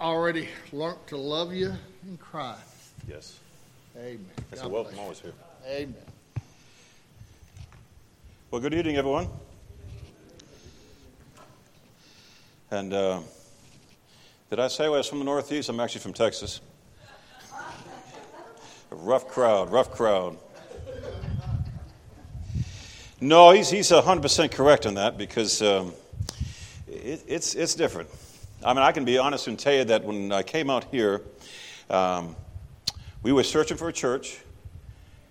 already learned to love you in Christ. Yes. Amen. It's God a welcome always here. Amen. Well, good evening, everyone. And uh, did I say I was from the Northeast? I'm actually from Texas. A rough crowd, rough crowd. No, he's, he's 100% correct on that because um, it, it's, it's different. I mean, I can be honest and tell you that when I came out here, um, we were searching for a church.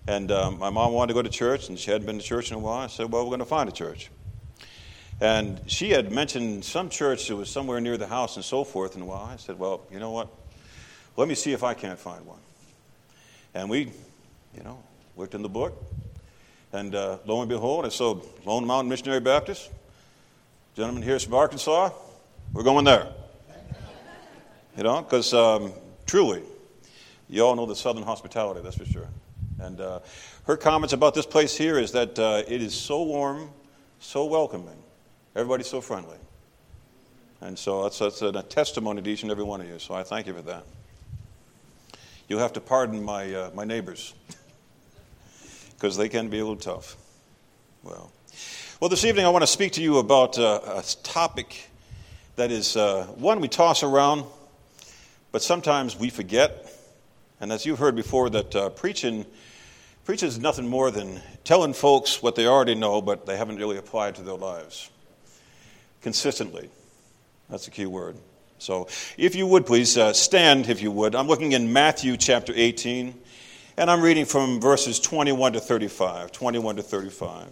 And um, my mom wanted to go to church, and she hadn't been to church in a while. I said, Well, we're going to find a church. And she had mentioned some church that was somewhere near the house and so forth. And well, I said, Well, you know what? Let me see if I can't find one. And we, you know, looked in the book. And uh, lo and behold, I saw Lone Mountain Missionary Baptist. Gentleman here from Arkansas. We're going there. You know, because um, truly, you all know the Southern hospitality, that's for sure. And uh, her comments about this place here is that uh, it is so warm, so welcoming. Everybody's so friendly. And so that's, that's a testimony to each and every one of you. So I thank you for that. You'll have to pardon my, uh, my neighbors because they can be a little tough. Well, well, this evening I want to speak to you about uh, a topic that is uh, one we toss around, but sometimes we forget. And as you've heard before, that uh, preaching preaching is nothing more than telling folks what they already know, but they haven't really applied to their lives consistently. That's the key word. So, if you would please uh, stand, if you would. I'm looking in Matthew chapter 18, and I'm reading from verses 21 to 35. 21 to 35.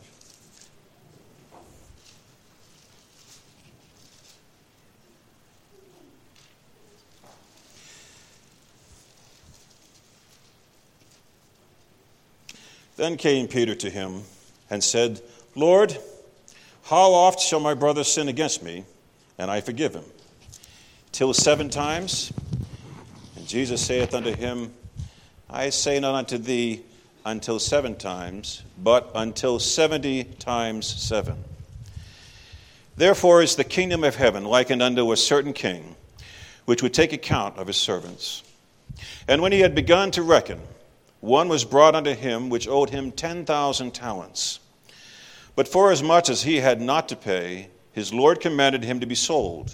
Then came Peter to him and said, Lord, how oft shall my brother sin against me, and I forgive him? Till seven times? And Jesus saith unto him, I say not unto thee until seven times, but until seventy times seven. Therefore is the kingdom of heaven likened unto a certain king, which would take account of his servants. And when he had begun to reckon, one was brought unto him which owed him ten thousand talents. But forasmuch as he had not to pay, his Lord commanded him to be sold,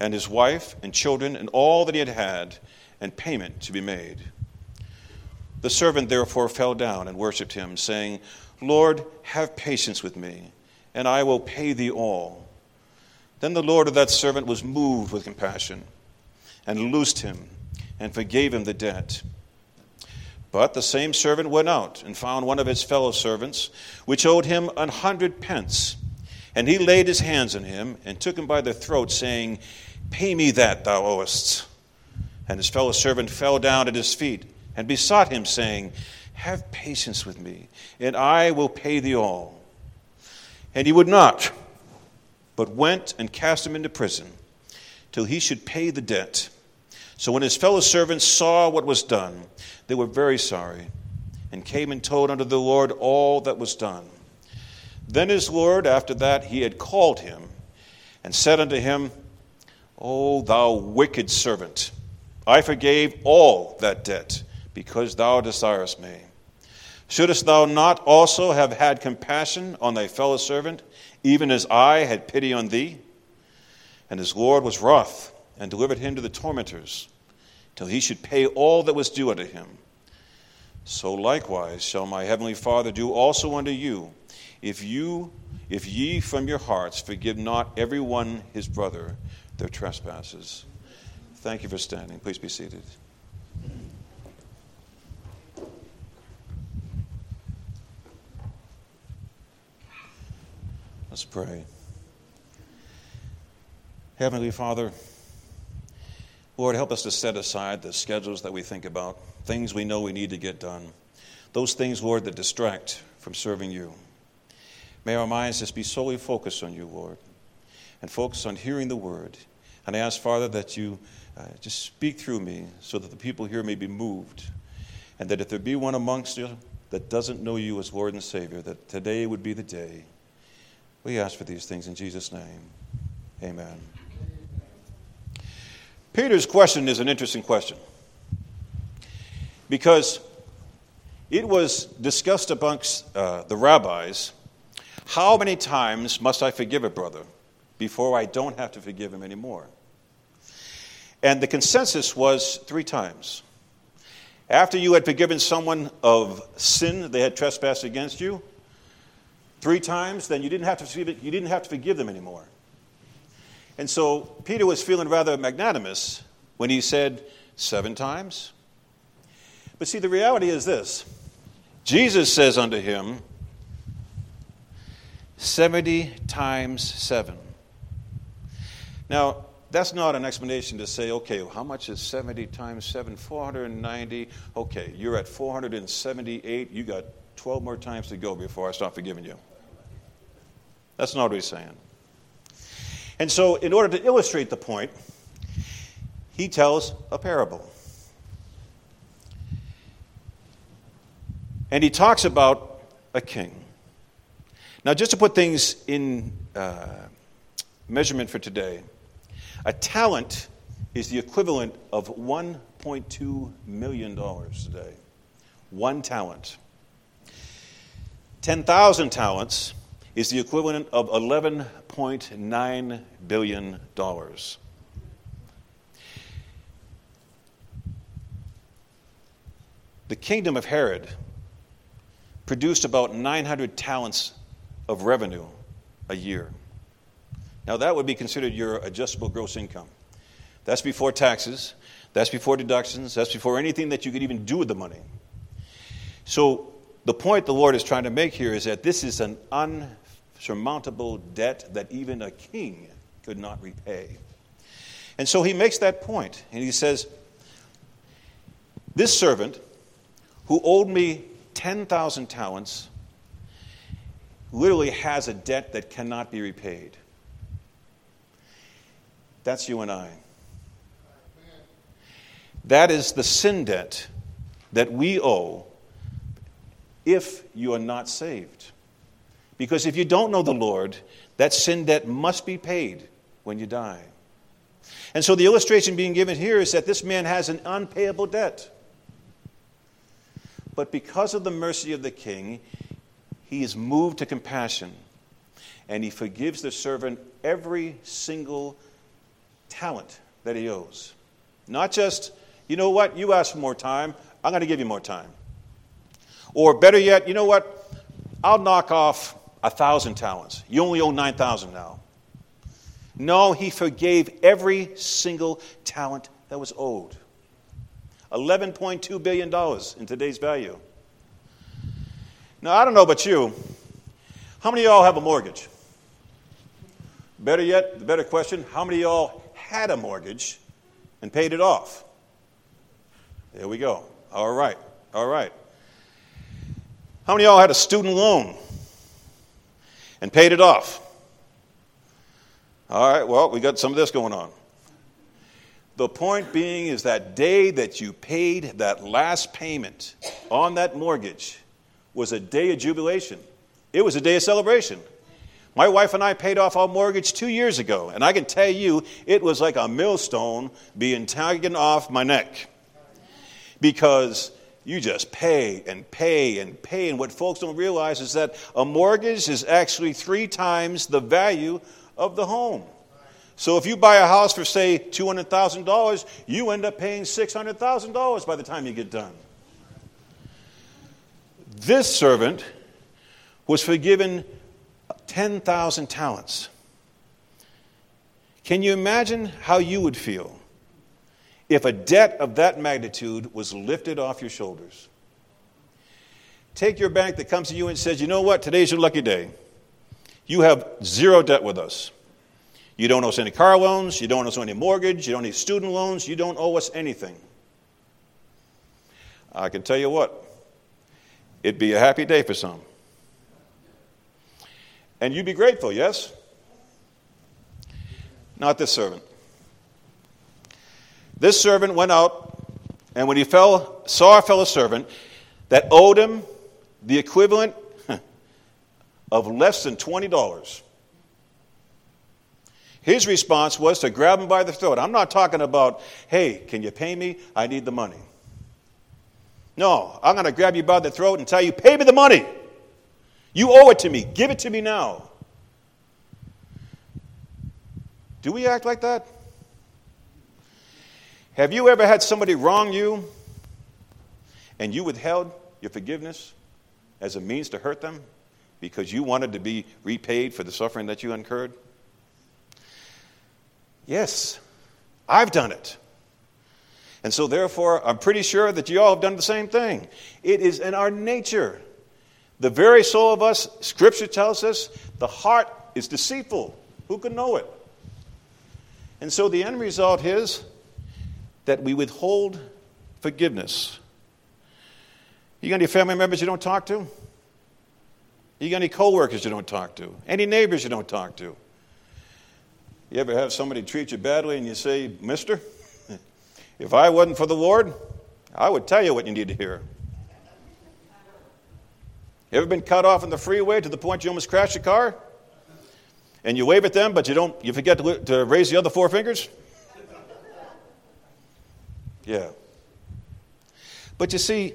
and his wife and children and all that he had had, and payment to be made. The servant therefore fell down and worshipped him, saying, Lord, have patience with me, and I will pay thee all. Then the Lord of that servant was moved with compassion, and loosed him, and forgave him the debt. But the same servant went out and found one of his fellow servants, which owed him an hundred pence. And he laid his hands on him and took him by the throat, saying, Pay me that thou owest. And his fellow servant fell down at his feet and besought him, saying, Have patience with me, and I will pay thee all. And he would not, but went and cast him into prison till he should pay the debt. So when his fellow servants saw what was done, they were very sorry, and came and told unto the Lord all that was done. Then his Lord, after that he had called him, and said unto him, O thou wicked servant, I forgave all that debt, because thou desirest me. Shouldest thou not also have had compassion on thy fellow servant, even as I had pity on thee? And his Lord was wroth, and delivered him to the tormentors, till he should pay all that was due unto him. So likewise shall my heavenly Father do also unto you, if you if ye from your hearts forgive not every one his brother their trespasses. Thank you for standing. Please be seated. Let's pray. Heavenly Father, Lord, help us to set aside the schedules that we think about, things we know we need to get done, those things, Lord, that distract from serving you. May our minds just be solely focused on you, Lord, and focused on hearing the word. And I ask, Father, that you uh, just speak through me so that the people here may be moved. And that if there be one amongst you that doesn't know you as Lord and Savior, that today would be the day. We ask for these things in Jesus' name. Amen. Peter's question is an interesting question because it was discussed amongst uh, the rabbis how many times must I forgive a brother before I don't have to forgive him anymore? And the consensus was three times. After you had forgiven someone of sin they had trespassed against you, three times, then you didn't have to forgive, you didn't have to forgive them anymore. And so Peter was feeling rather magnanimous when he said seven times. But see, the reality is this Jesus says unto him, 70 times 7. Now, that's not an explanation to say, okay, how much is 70 times 7? 490. Okay, you're at 478. You got 12 more times to go before I start forgiving you. That's not what he's saying. And so, in order to illustrate the point, he tells a parable. And he talks about a king. Now, just to put things in uh, measurement for today, a talent is the equivalent of $1.2 million today. One talent. 10,000 talents is the equivalent of $11.9 billion. The kingdom of Herod produced about 900 talents of revenue a year. Now, that would be considered your adjustable gross income. That's before taxes, that's before deductions, that's before anything that you could even do with the money. So, the point the Lord is trying to make here is that this is an unsurmountable debt that even a king could not repay. And so he makes that point, and he says, This servant who owed me 10,000 talents literally has a debt that cannot be repaid. That's you and I. That is the sin debt that we owe if you are not saved. Because if you don't know the Lord, that sin debt must be paid when you die. And so the illustration being given here is that this man has an unpayable debt. But because of the mercy of the king, he is moved to compassion and he forgives the servant every single talent that he owes. Not just, you know what, you asked for more time, I'm going to give you more time. Or better yet, you know what, I'll knock off a thousand talents. You only owe 9,000 now. No, he forgave every single talent that was owed. $11.2 billion in today's value. Now, I don't know about you. How many of y'all have a mortgage? Better yet, the better question how many of y'all had a mortgage and paid it off? There we go. All right. All right. How many of y'all had a student loan and paid it off? All right, well, we got some of this going on. The point being is that day that you paid that last payment on that mortgage was a day of jubilation. It was a day of celebration. My wife and I paid off our mortgage two years ago, and I can tell you it was like a millstone being taken off my neck. Because you just pay and pay and pay. And what folks don't realize is that a mortgage is actually three times the value of the home. So if you buy a house for, say, $200,000, you end up paying $600,000 by the time you get done. This servant was forgiven 10,000 talents. Can you imagine how you would feel if a debt of that magnitude was lifted off your shoulders? Take your bank that comes to you and says, You know what? Today's your lucky day. You have zero debt with us. You don't owe us any car loans. You don't owe us any mortgage. You don't need student loans. You don't owe us anything. I can tell you what, it'd be a happy day for some. And you'd be grateful, yes? Not this servant. This servant went out, and when he fell, saw a fellow servant that owed him the equivalent of less than $20. His response was to grab him by the throat. I'm not talking about, hey, can you pay me? I need the money. No, I'm going to grab you by the throat and tell you, pay me the money. You owe it to me. Give it to me now. Do we act like that? Have you ever had somebody wrong you and you withheld your forgiveness as a means to hurt them because you wanted to be repaid for the suffering that you incurred? Yes, I've done it. And so, therefore, I'm pretty sure that you all have done the same thing. It is in our nature. The very soul of us, Scripture tells us, the heart is deceitful. Who can know it? And so the end result is that we withhold forgiveness. You got any family members you don't talk to? You got any coworkers you don't talk to? Any neighbors you don't talk to? You ever have somebody treat you badly and you say, Mister, if I wasn't for the Lord, I would tell you what you need to hear. You ever been cut off on the freeway to the point you almost crashed your car? And you wave at them, but you don't you forget to, to raise the other four fingers? Yeah. But you see,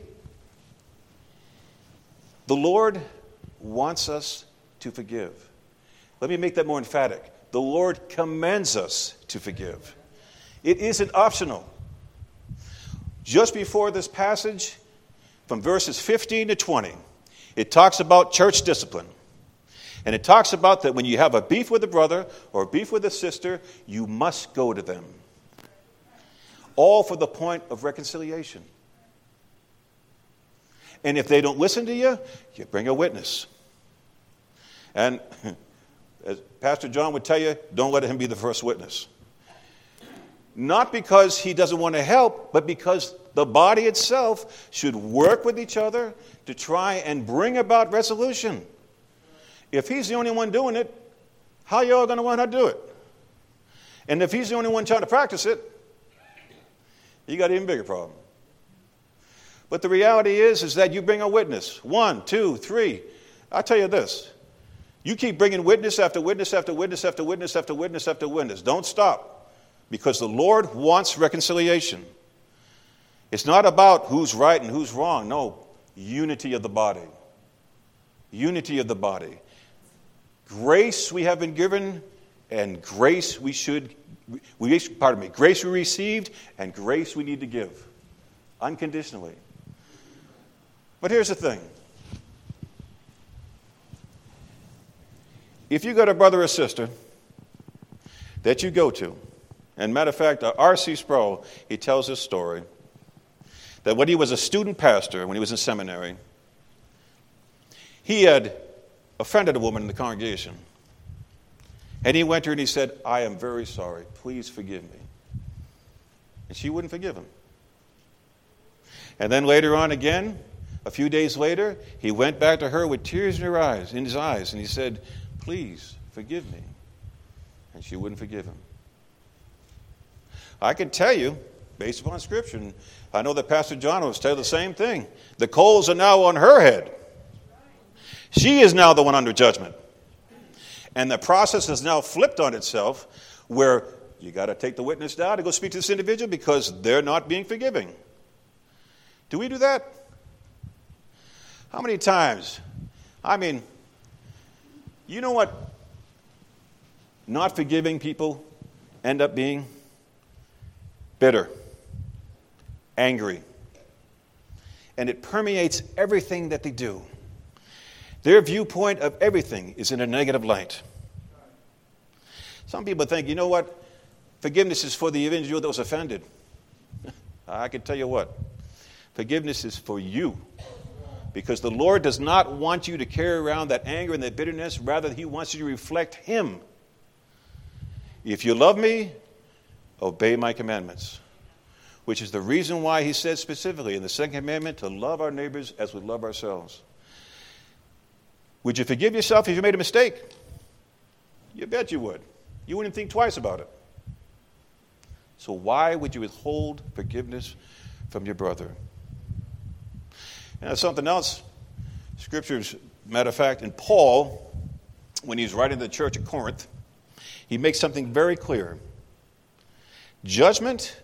the Lord wants us to forgive. Let me make that more emphatic. The Lord commands us to forgive. It isn't optional. Just before this passage, from verses 15 to 20, it talks about church discipline. And it talks about that when you have a beef with a brother or a beef with a sister, you must go to them all for the point of reconciliation. And if they don't listen to you, you bring a witness. And as Pastor John would tell you, don't let him be the first witness. Not because he doesn't want to help, but because the body itself should work with each other to try and bring about resolution. If he's the only one doing it, how y'all going to how to do it? And if he's the only one trying to practice it, you got an even bigger problem. But the reality is, is that you bring a witness. One, two, three. I'll tell you this. You keep bringing witness after witness after witness after witness after witness after witness. Don't stop. Because the Lord wants reconciliation. It's not about who's right and who's wrong. No, unity of the body. Unity of the body. Grace we have been given, and grace we should we, pardon me, grace we received and grace we need to give unconditionally. But here's the thing if you got a brother or sister that you go to, and matter of fact, uh, R.C. Sproul, he tells this story that when he was a student pastor, when he was in seminary, he had offended a woman in the congregation. And he went to her and he said, I am very sorry. Please forgive me. And she wouldn't forgive him. And then later on again, a few days later, he went back to her with tears in her eyes, in his eyes, and he said, Please forgive me. And she wouldn't forgive him. I can tell you, based upon scripture, I know that Pastor John was telling the same thing. The coals are now on her head. She is now the one under judgment. And the process has now flipped on itself where you got to take the witness down to go speak to this individual because they're not being forgiving. Do we do that? How many times? I mean, you know what not forgiving people end up being? Bitter, angry. And it permeates everything that they do. Their viewpoint of everything is in a negative light. Some people think, you know what? Forgiveness is for the individual that was offended. I can tell you what. Forgiveness is for you. Because the Lord does not want you to carry around that anger and that bitterness. Rather, He wants you to reflect Him. If you love me, obey my commandments. Which is the reason why He says specifically in the second commandment to love our neighbors as we love ourselves. Would you forgive yourself if you made a mistake? You bet you would. You wouldn't think twice about it. So, why would you withhold forgiveness from your brother? And something else. Scriptures, matter of fact, in Paul, when he's writing to the church at Corinth, he makes something very clear. Judgment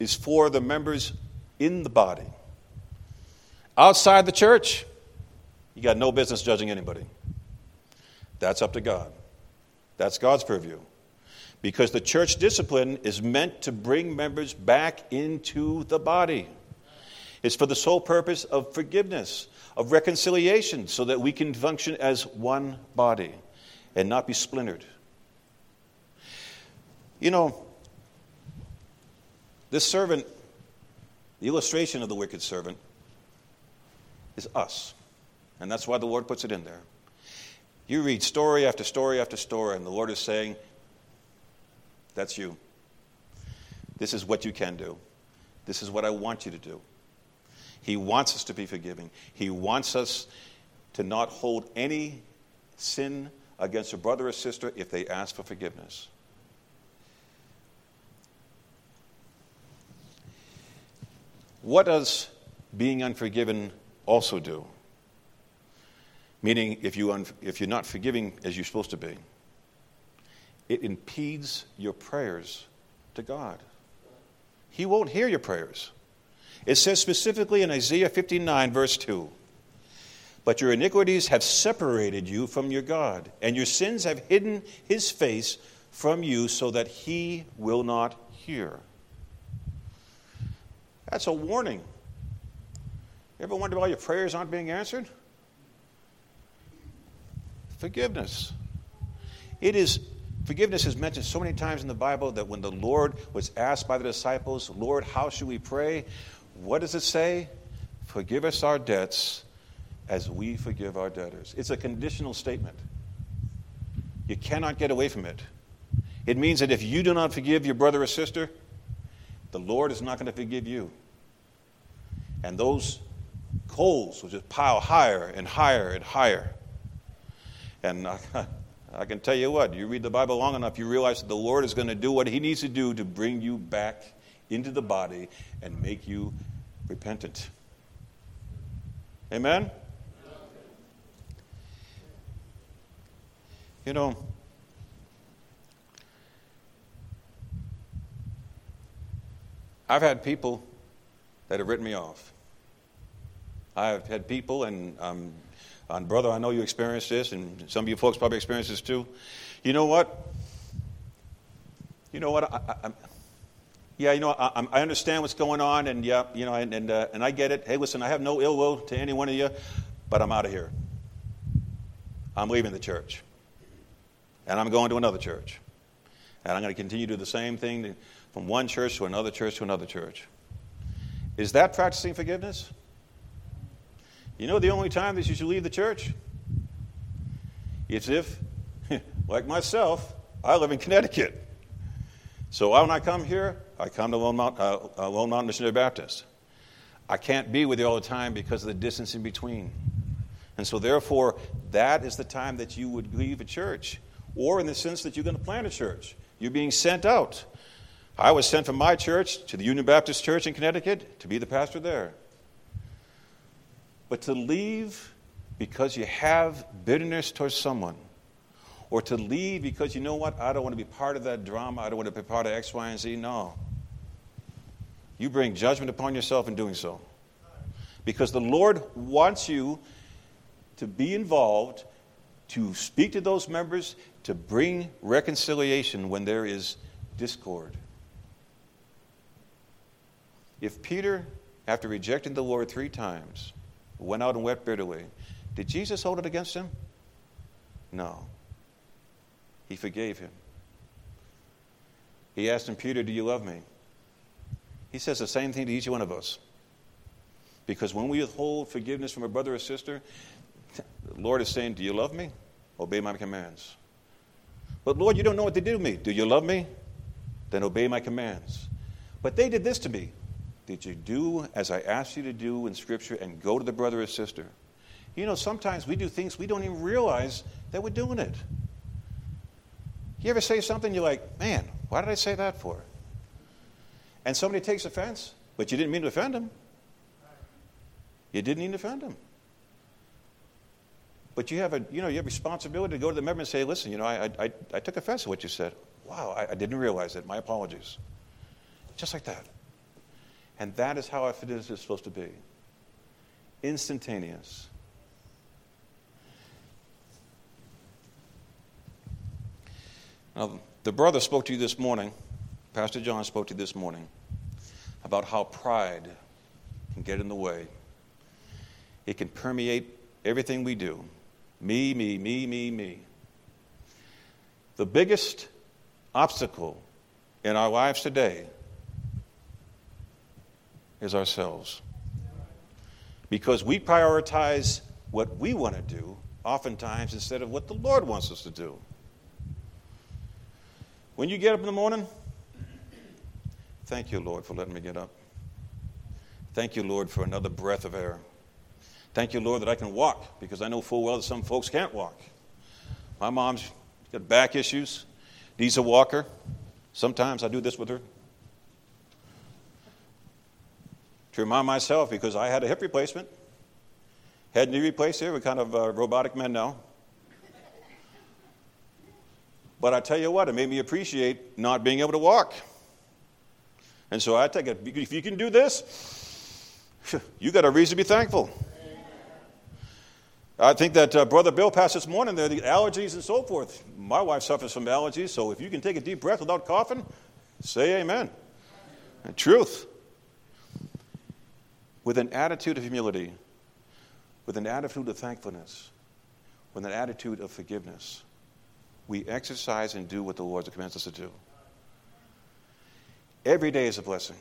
is for the members in the body. Outside the church, you got no business judging anybody. That's up to God. That's God's purview. Because the church discipline is meant to bring members back into the body. It's for the sole purpose of forgiveness, of reconciliation, so that we can function as one body and not be splintered. You know, this servant, the illustration of the wicked servant, is us. And that's why the Lord puts it in there. You read story after story after story, and the Lord is saying, That's you. This is what you can do. This is what I want you to do. He wants us to be forgiving. He wants us to not hold any sin against a brother or sister if they ask for forgiveness. What does being unforgiven also do? Meaning, if, you un- if you're not forgiving as you're supposed to be, it impedes your prayers to God. He won't hear your prayers. It says specifically in Isaiah 59, verse 2 But your iniquities have separated you from your God, and your sins have hidden his face from you so that he will not hear. That's a warning. You ever wonder why your prayers aren't being answered? Forgiveness. It is forgiveness is mentioned so many times in the Bible that when the Lord was asked by the disciples, Lord, how should we pray? What does it say? Forgive us our debts as we forgive our debtors. It's a conditional statement. You cannot get away from it. It means that if you do not forgive your brother or sister, the Lord is not going to forgive you. And those coals will just pile higher and higher and higher. And I, can tell you what, you read the Bible long enough, you realize that the Lord is going to do what He needs to do to bring you back into the body and make you repentant. Amen? You know, I've had people that have written me off. I've had people, and um, and brother, I know you experienced this, and some of you folks probably experienced this too. You know what? You know what? I, I, yeah, you know, I, I, understand what's going on, and yeah, you know, and and, uh, and I get it. Hey, listen, I have no ill will to any one of you, but I'm out of here. I'm leaving the church, and I'm going to another church, and I'm going to continue to do the same thing from one church to another church to another church. Is that practicing forgiveness? You know the only time that you should leave the church? It's if, like myself, I live in Connecticut. So when I come here, I come to Lone, Mount, uh, uh, Lone Mountain Missionary Baptist. I can't be with you all the time because of the distance in between. And so, therefore, that is the time that you would leave a church, or in the sense that you're going to plant a church. You're being sent out. I was sent from my church to the Union Baptist Church in Connecticut to be the pastor there. But to leave because you have bitterness towards someone, or to leave because you know what, I don't want to be part of that drama, I don't want to be part of X, Y, and Z, no. You bring judgment upon yourself in doing so. Because the Lord wants you to be involved, to speak to those members, to bring reconciliation when there is discord. If Peter, after rejecting the Lord three times, went out and wept bitterly. Did Jesus hold it against him? No. He forgave him. He asked him, Peter, do you love me? He says the same thing to each one of us. Because when we withhold forgiveness from a brother or sister, the Lord is saying, Do you love me? Obey my commands. But Lord, you don't know what they did to me. Do you love me? Then obey my commands. But they did this to me. Did you do as I asked you to do in Scripture and go to the brother or sister? You know, sometimes we do things we don't even realize that we're doing it. You ever say something you're like, man, why did I say that for? And somebody takes offense, but you didn't mean to offend them. You didn't mean to offend them. But you have a you know you have responsibility to go to the member and say, listen, you know, I I, I took offense to what you said. Wow, I, I didn't realize it. My apologies. Just like that. And that is how forgiveness is supposed to be. Instantaneous. Now, the brother spoke to you this morning, Pastor John spoke to you this morning, about how pride can get in the way. It can permeate everything we do. Me, me, me, me, me. The biggest obstacle in our lives today is ourselves. Because we prioritize what we want to do, oftentimes, instead of what the Lord wants us to do. When you get up in the morning, thank you, Lord, for letting me get up. Thank you, Lord, for another breath of air. Thank you, Lord, that I can walk because I know full well that some folks can't walk. My mom's got back issues, needs a walker. Sometimes I do this with her. To remind myself, because I had a hip replacement, had knee replaced here, we're kind of uh, robotic men now. But I tell you what, it made me appreciate not being able to walk. And so I take it, if you can do this, you got a reason to be thankful. I think that uh, Brother Bill passed this morning there, the allergies and so forth. My wife suffers from allergies, so if you can take a deep breath without coughing, say amen. And truth. With an attitude of humility, with an attitude of thankfulness, with an attitude of forgiveness, we exercise and do what the Lord commands us to do. Every day is a blessing.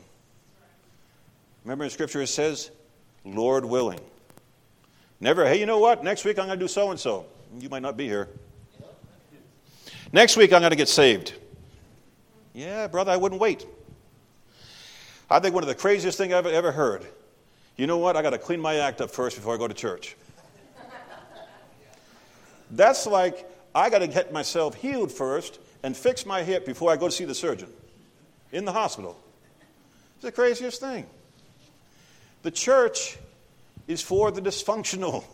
Remember in Scripture it says, Lord willing. Never, hey, you know what? Next week I'm going to do so and so. You might not be here. Next week I'm going to get saved. Yeah, brother, I wouldn't wait. I think one of the craziest things I've ever heard. You know what? I got to clean my act up first before I go to church. That's like I got to get myself healed first and fix my hip before I go to see the surgeon in the hospital. It's the craziest thing. The church is for the dysfunctional.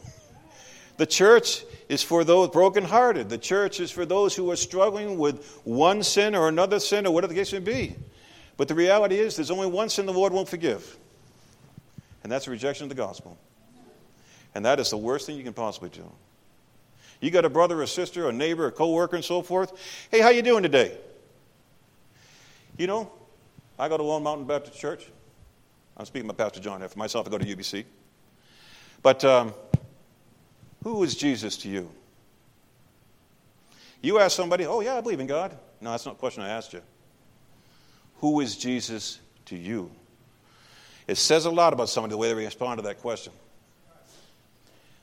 The church is for those brokenhearted. The church is for those who are struggling with one sin or another sin or whatever the case may be. But the reality is, there's only one sin the Lord won't forgive, and that's a rejection of the gospel. And that is the worst thing you can possibly do. You got a brother or sister, a neighbor, a coworker, and so forth. Hey, how you doing today? You know, I go to Lone Mountain Baptist Church. I'm speaking about Pastor John. For myself, I go to UBC. But um, who is Jesus to you? You ask somebody, oh, yeah, I believe in God. No, that's not the question I asked you. Who is Jesus to you? It says a lot about somebody the way they respond to that question.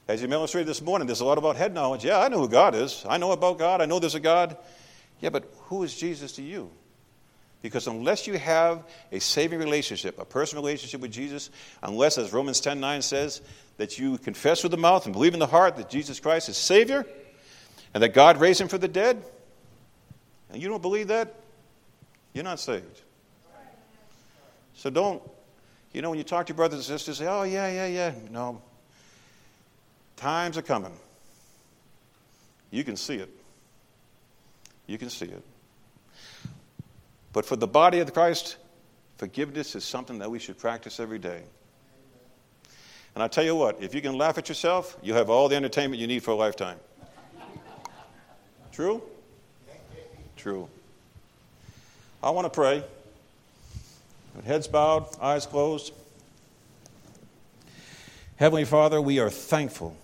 As you illustrated this morning, there's a lot about head knowledge. Yeah, I know who God is. I know about God. I know there's a God. Yeah, but who is Jesus to you? Because unless you have a saving relationship, a personal relationship with Jesus, unless, as Romans 10 9 says, that you confess with the mouth and believe in the heart that Jesus Christ is Savior and that God raised him from the dead, and you don't believe that, you're not saved. So don't, you know, when you talk to your brothers and sisters, say, oh, yeah, yeah, yeah. No. Times are coming. You can see it. You can see it. But for the body of Christ, forgiveness is something that we should practice every day. And I tell you what, if you can laugh at yourself, you have all the entertainment you need for a lifetime. True? True. I want to pray. With heads bowed, eyes closed. Heavenly Father, we are thankful